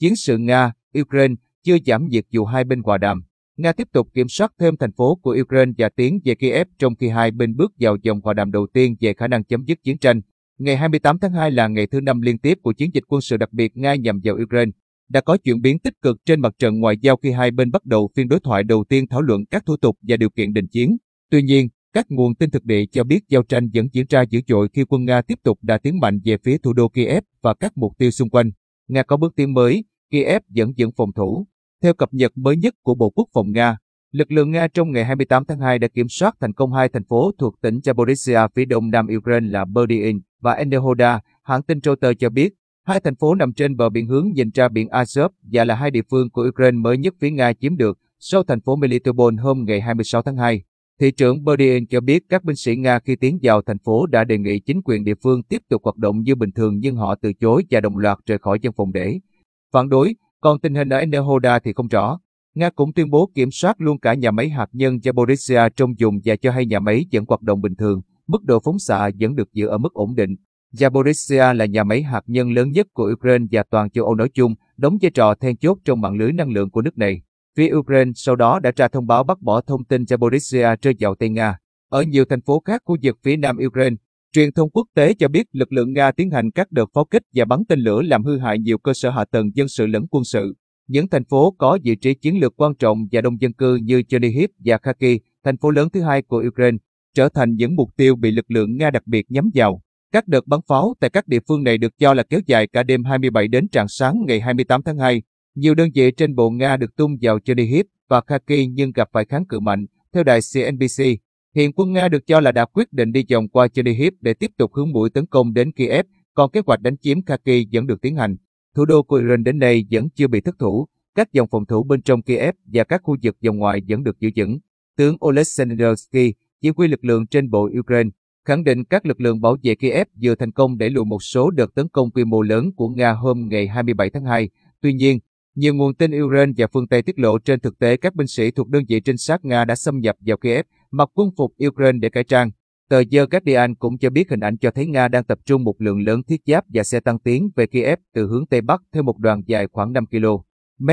Chiến sự Nga, Ukraine chưa giảm nhiệt dù hai bên hòa đàm. Nga tiếp tục kiểm soát thêm thành phố của Ukraine và tiến về Kiev trong khi hai bên bước vào dòng hòa đàm đầu tiên về khả năng chấm dứt chiến tranh. Ngày 28 tháng 2 là ngày thứ năm liên tiếp của chiến dịch quân sự đặc biệt Nga nhằm vào Ukraine. Đã có chuyển biến tích cực trên mặt trận ngoại giao khi hai bên bắt đầu phiên đối thoại đầu tiên thảo luận các thủ tục và điều kiện đình chiến. Tuy nhiên, các nguồn tin thực địa cho biết giao tranh vẫn diễn ra dữ dội khi quân Nga tiếp tục đã tiến mạnh về phía thủ đô Kiev và các mục tiêu xung quanh. Nga có bước tiến mới, Kiev vẫn giữ phòng thủ. Theo cập nhật mới nhất của Bộ Quốc phòng Nga, lực lượng Nga trong ngày 28 tháng 2 đã kiểm soát thành công hai thành phố thuộc tỉnh Zaporizhia phía đông nam Ukraine là Berdyin và Enerhoda. Hãng tin Reuters cho biết, hai thành phố nằm trên bờ biển hướng nhìn ra biển Azov và là hai địa phương của Ukraine mới nhất phía Nga chiếm được sau thành phố Melitopol hôm ngày 26 tháng 2. Thị trưởng Berdyin cho biết các binh sĩ Nga khi tiến vào thành phố đã đề nghị chính quyền địa phương tiếp tục hoạt động như bình thường nhưng họ từ chối và đồng loạt rời khỏi dân phòng để phản đối. Còn tình hình ở Enerhoda thì không rõ. Nga cũng tuyên bố kiểm soát luôn cả nhà máy hạt nhân Zaporizhia trong dùng và cho hay nhà máy vẫn hoạt động bình thường, mức độ phóng xạ vẫn được giữ ở mức ổn định. Zaporizhia là nhà máy hạt nhân lớn nhất của Ukraine và toàn châu Âu nói chung, đóng vai trò then chốt trong mạng lưới năng lượng của nước này. Phía Ukraine sau đó đã ra thông báo bác bỏ thông tin Zaporizhia rơi vào tay Nga. Ở nhiều thành phố khác khu vực phía nam Ukraine, truyền thông quốc tế cho biết lực lượng Nga tiến hành các đợt pháo kích và bắn tên lửa làm hư hại nhiều cơ sở hạ tầng dân sự lẫn quân sự. Những thành phố có vị trí chiến lược quan trọng và đông dân cư như Chernihiv và Kharkiv, thành phố lớn thứ hai của Ukraine, trở thành những mục tiêu bị lực lượng Nga đặc biệt nhắm vào. Các đợt bắn pháo tại các địa phương này được cho là kéo dài cả đêm 27 đến trạng sáng ngày 28 tháng 2. Nhiều đơn vị trên bộ Nga được tung vào Chernihiv và Kharkiv nhưng gặp phải kháng cự mạnh, theo đài CNBC. Hiện quân Nga được cho là đã quyết định đi vòng qua Chernihiv để tiếp tục hướng mũi tấn công đến Kiev, còn kế hoạch đánh chiếm Kharkiv vẫn được tiến hành. Thủ đô của Ukraine đến nay vẫn chưa bị thất thủ, các dòng phòng thủ bên trong Kiev và các khu vực vòng ngoài vẫn được giữ vững. Tướng Oleksandrovsky, chỉ huy lực lượng trên bộ Ukraine, khẳng định các lực lượng bảo vệ Kiev vừa thành công để lùi một số đợt tấn công quy mô lớn của Nga hôm ngày 27 tháng 2. Tuy nhiên, nhiều nguồn tin Ukraine và phương Tây tiết lộ trên thực tế các binh sĩ thuộc đơn vị trinh sát Nga đã xâm nhập vào Kiev, mặc quân phục Ukraine để cải trang. Tờ The Guardian cũng cho biết hình ảnh cho thấy Nga đang tập trung một lượng lớn thiết giáp và xe tăng tiến về Kiev từ hướng Tây Bắc theo một đoàn dài khoảng 5 km.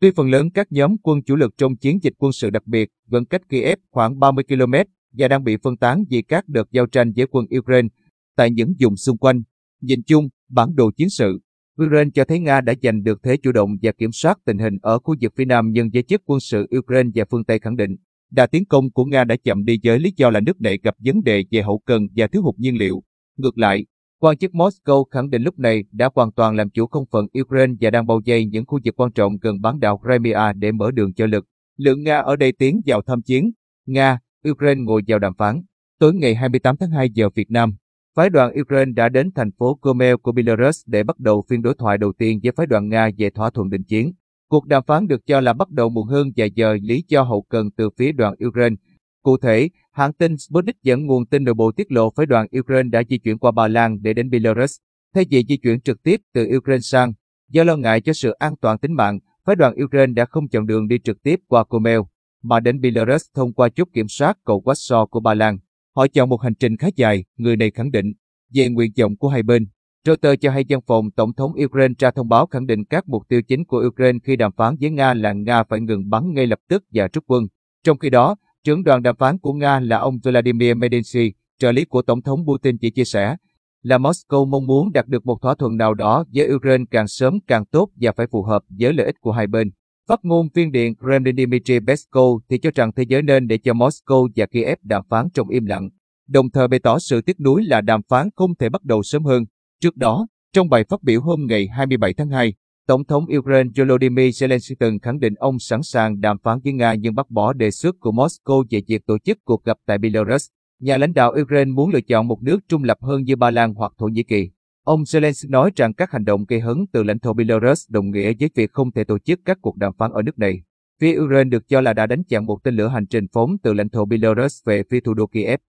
Tuy phần lớn các nhóm quân chủ lực trong chiến dịch quân sự đặc biệt vẫn cách Kiev khoảng 30 km và đang bị phân tán vì các đợt giao tranh với quân Ukraine tại những vùng xung quanh. Nhìn chung, bản đồ chiến sự, Ukraine cho thấy Nga đã giành được thế chủ động và kiểm soát tình hình ở khu vực phía Nam nhưng giới chức quân sự Ukraine và phương Tây khẳng định đà tiến công của Nga đã chậm đi với lý do là nước này gặp vấn đề về hậu cần và thiếu hụt nhiên liệu. Ngược lại, quan chức Moscow khẳng định lúc này đã hoàn toàn làm chủ không phận Ukraine và đang bao vây những khu vực quan trọng gần bán đảo Crimea để mở đường cho lực. Lượng Nga ở đây tiến vào tham chiến. Nga, Ukraine ngồi vào đàm phán. Tối ngày 28 tháng 2 giờ Việt Nam, phái đoàn Ukraine đã đến thành phố Gomel của Belarus để bắt đầu phiên đối thoại đầu tiên với phái đoàn Nga về thỏa thuận đình chiến. Cuộc đàm phán được cho là bắt đầu muộn hơn vài giờ lý do hậu cần từ phía đoàn Ukraine. Cụ thể, hãng tin Sputnik dẫn nguồn tin nội bộ tiết lộ phái đoàn Ukraine đã di chuyển qua Ba Lan để đến Belarus, thay vì di chuyển trực tiếp từ Ukraine sang. Do lo ngại cho sự an toàn tính mạng, phái đoàn Ukraine đã không chọn đường đi trực tiếp qua Gomel, mà đến Belarus thông qua chốt kiểm soát cầu Warsaw của Ba Lan. Họ chọn một hành trình khá dài, người này khẳng định, về nguyện vọng của hai bên. Reuters cho hay văn phòng Tổng thống Ukraine ra thông báo khẳng định các mục tiêu chính của Ukraine khi đàm phán với Nga là Nga phải ngừng bắn ngay lập tức và rút quân. Trong khi đó, trưởng đoàn đàm phán của Nga là ông Vladimir Medinsky, trợ lý của Tổng thống Putin chỉ chia sẻ là Moscow mong muốn đạt được một thỏa thuận nào đó với Ukraine càng sớm càng tốt và phải phù hợp với lợi ích của hai bên. Phát ngôn viên điện Kremlin Dmitry Peskov thì cho rằng thế giới nên để cho Moscow và Kiev đàm phán trong im lặng, đồng thời bày tỏ sự tiếc nuối là đàm phán không thể bắt đầu sớm hơn. Trước đó, trong bài phát biểu hôm ngày 27 tháng 2, Tổng thống Ukraine Volodymyr Zelensky từng khẳng định ông sẵn sàng đàm phán với Nga nhưng bác bỏ đề xuất của Moscow về việc tổ chức cuộc gặp tại Belarus. Nhà lãnh đạo Ukraine muốn lựa chọn một nước trung lập hơn như Ba Lan hoặc Thổ Nhĩ Kỳ. Ông Zelensky nói rằng các hành động gây hấn từ lãnh thổ Belarus đồng nghĩa với việc không thể tổ chức các cuộc đàm phán ở nước này. Phía Ukraine được cho là đã đánh chặn một tên lửa hành trình phóng từ lãnh thổ Belarus về phía thủ đô Kiev.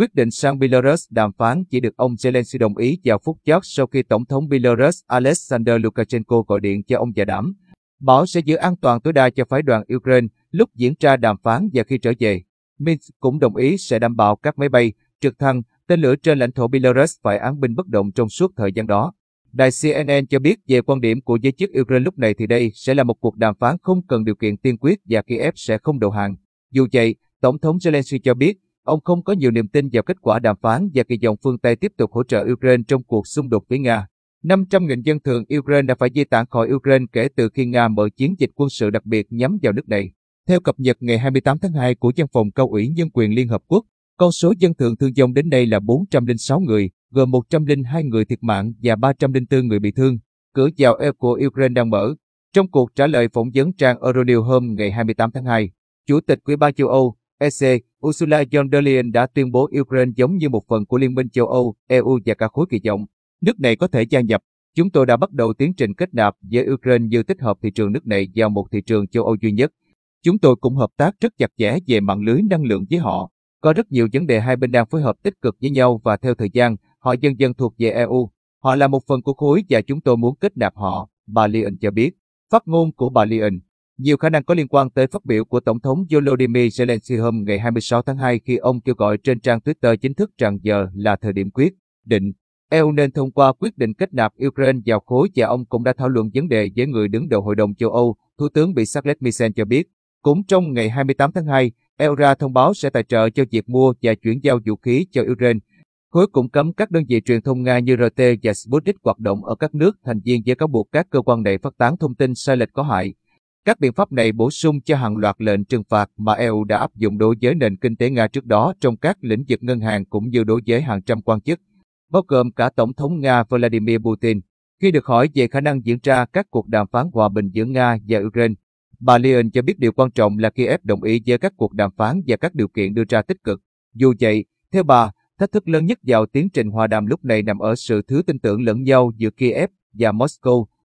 Quyết định sang Belarus đàm phán chỉ được ông Zelensky đồng ý vào phút chót sau khi Tổng thống Belarus Alexander Lukashenko gọi điện cho ông và đảm. Bảo sẽ giữ an toàn tối đa cho phái đoàn Ukraine lúc diễn ra đàm phán và khi trở về. Minsk cũng đồng ý sẽ đảm bảo các máy bay, trực thăng, tên lửa trên lãnh thổ Belarus phải án binh bất động trong suốt thời gian đó. Đài CNN cho biết về quan điểm của giới chức Ukraine lúc này thì đây sẽ là một cuộc đàm phán không cần điều kiện tiên quyết và Kiev sẽ không đầu hàng. Dù vậy, Tổng thống Zelensky cho biết ông không có nhiều niềm tin vào kết quả đàm phán và kỳ vọng phương Tây tiếp tục hỗ trợ Ukraine trong cuộc xung đột với Nga. 500.000 dân thường Ukraine đã phải di tản khỏi Ukraine kể từ khi Nga mở chiến dịch quân sự đặc biệt nhắm vào nước này. Theo cập nhật ngày 28 tháng 2 của Văn phòng Cao ủy Nhân quyền Liên Hợp Quốc, con số dân thường thương vong đến đây là 406 người, gồm 102 người thiệt mạng và 304 người bị thương. Cửa vào EU của Ukraine đang mở. Trong cuộc trả lời phỏng vấn trang Euronews hôm ngày 28 tháng 2, Chủ tịch Ủy ban châu Âu, EC, Ursula von der Leyen đã tuyên bố Ukraine giống như một phần của Liên minh châu Âu, EU và cả khối kỳ vọng. Nước này có thể gia nhập. Chúng tôi đã bắt đầu tiến trình kết nạp với Ukraine như tích hợp thị trường nước này vào một thị trường châu Âu duy nhất. Chúng tôi cũng hợp tác rất chặt chẽ về mạng lưới năng lượng với họ. Có rất nhiều vấn đề hai bên đang phối hợp tích cực với nhau và theo thời gian, họ dần dần thuộc về EU. Họ là một phần của khối và chúng tôi muốn kết nạp họ, bà Leyen cho biết. Phát ngôn của bà Leyen nhiều khả năng có liên quan tới phát biểu của Tổng thống Volodymyr Zelensky hôm ngày 26 tháng 2 khi ông kêu gọi trên trang Twitter chính thức rằng giờ là thời điểm quyết định. EU nên thông qua quyết định kết nạp Ukraine vào khối và ông cũng đã thảo luận vấn đề với người đứng đầu Hội đồng châu Âu, Thủ tướng bị Charles Michel cho biết. Cũng trong ngày 28 tháng 2, EU ra thông báo sẽ tài trợ cho việc mua và chuyển giao vũ khí cho Ukraine. Khối cũng cấm các đơn vị truyền thông Nga như RT và Sputnik hoạt động ở các nước thành viên với cáo buộc các cơ quan này phát tán thông tin sai lệch có hại. Các biện pháp này bổ sung cho hàng loạt lệnh trừng phạt mà EU đã áp dụng đối với nền kinh tế Nga trước đó trong các lĩnh vực ngân hàng cũng như đối với hàng trăm quan chức, bao gồm cả Tổng thống Nga Vladimir Putin. Khi được hỏi về khả năng diễn ra các cuộc đàm phán hòa bình giữa Nga và Ukraine, bà Leon cho biết điều quan trọng là Kiev đồng ý với các cuộc đàm phán và các điều kiện đưa ra tích cực. Dù vậy, theo bà, thách thức lớn nhất vào tiến trình hòa đàm lúc này nằm ở sự thiếu tin tưởng lẫn nhau giữa Kiev và Moscow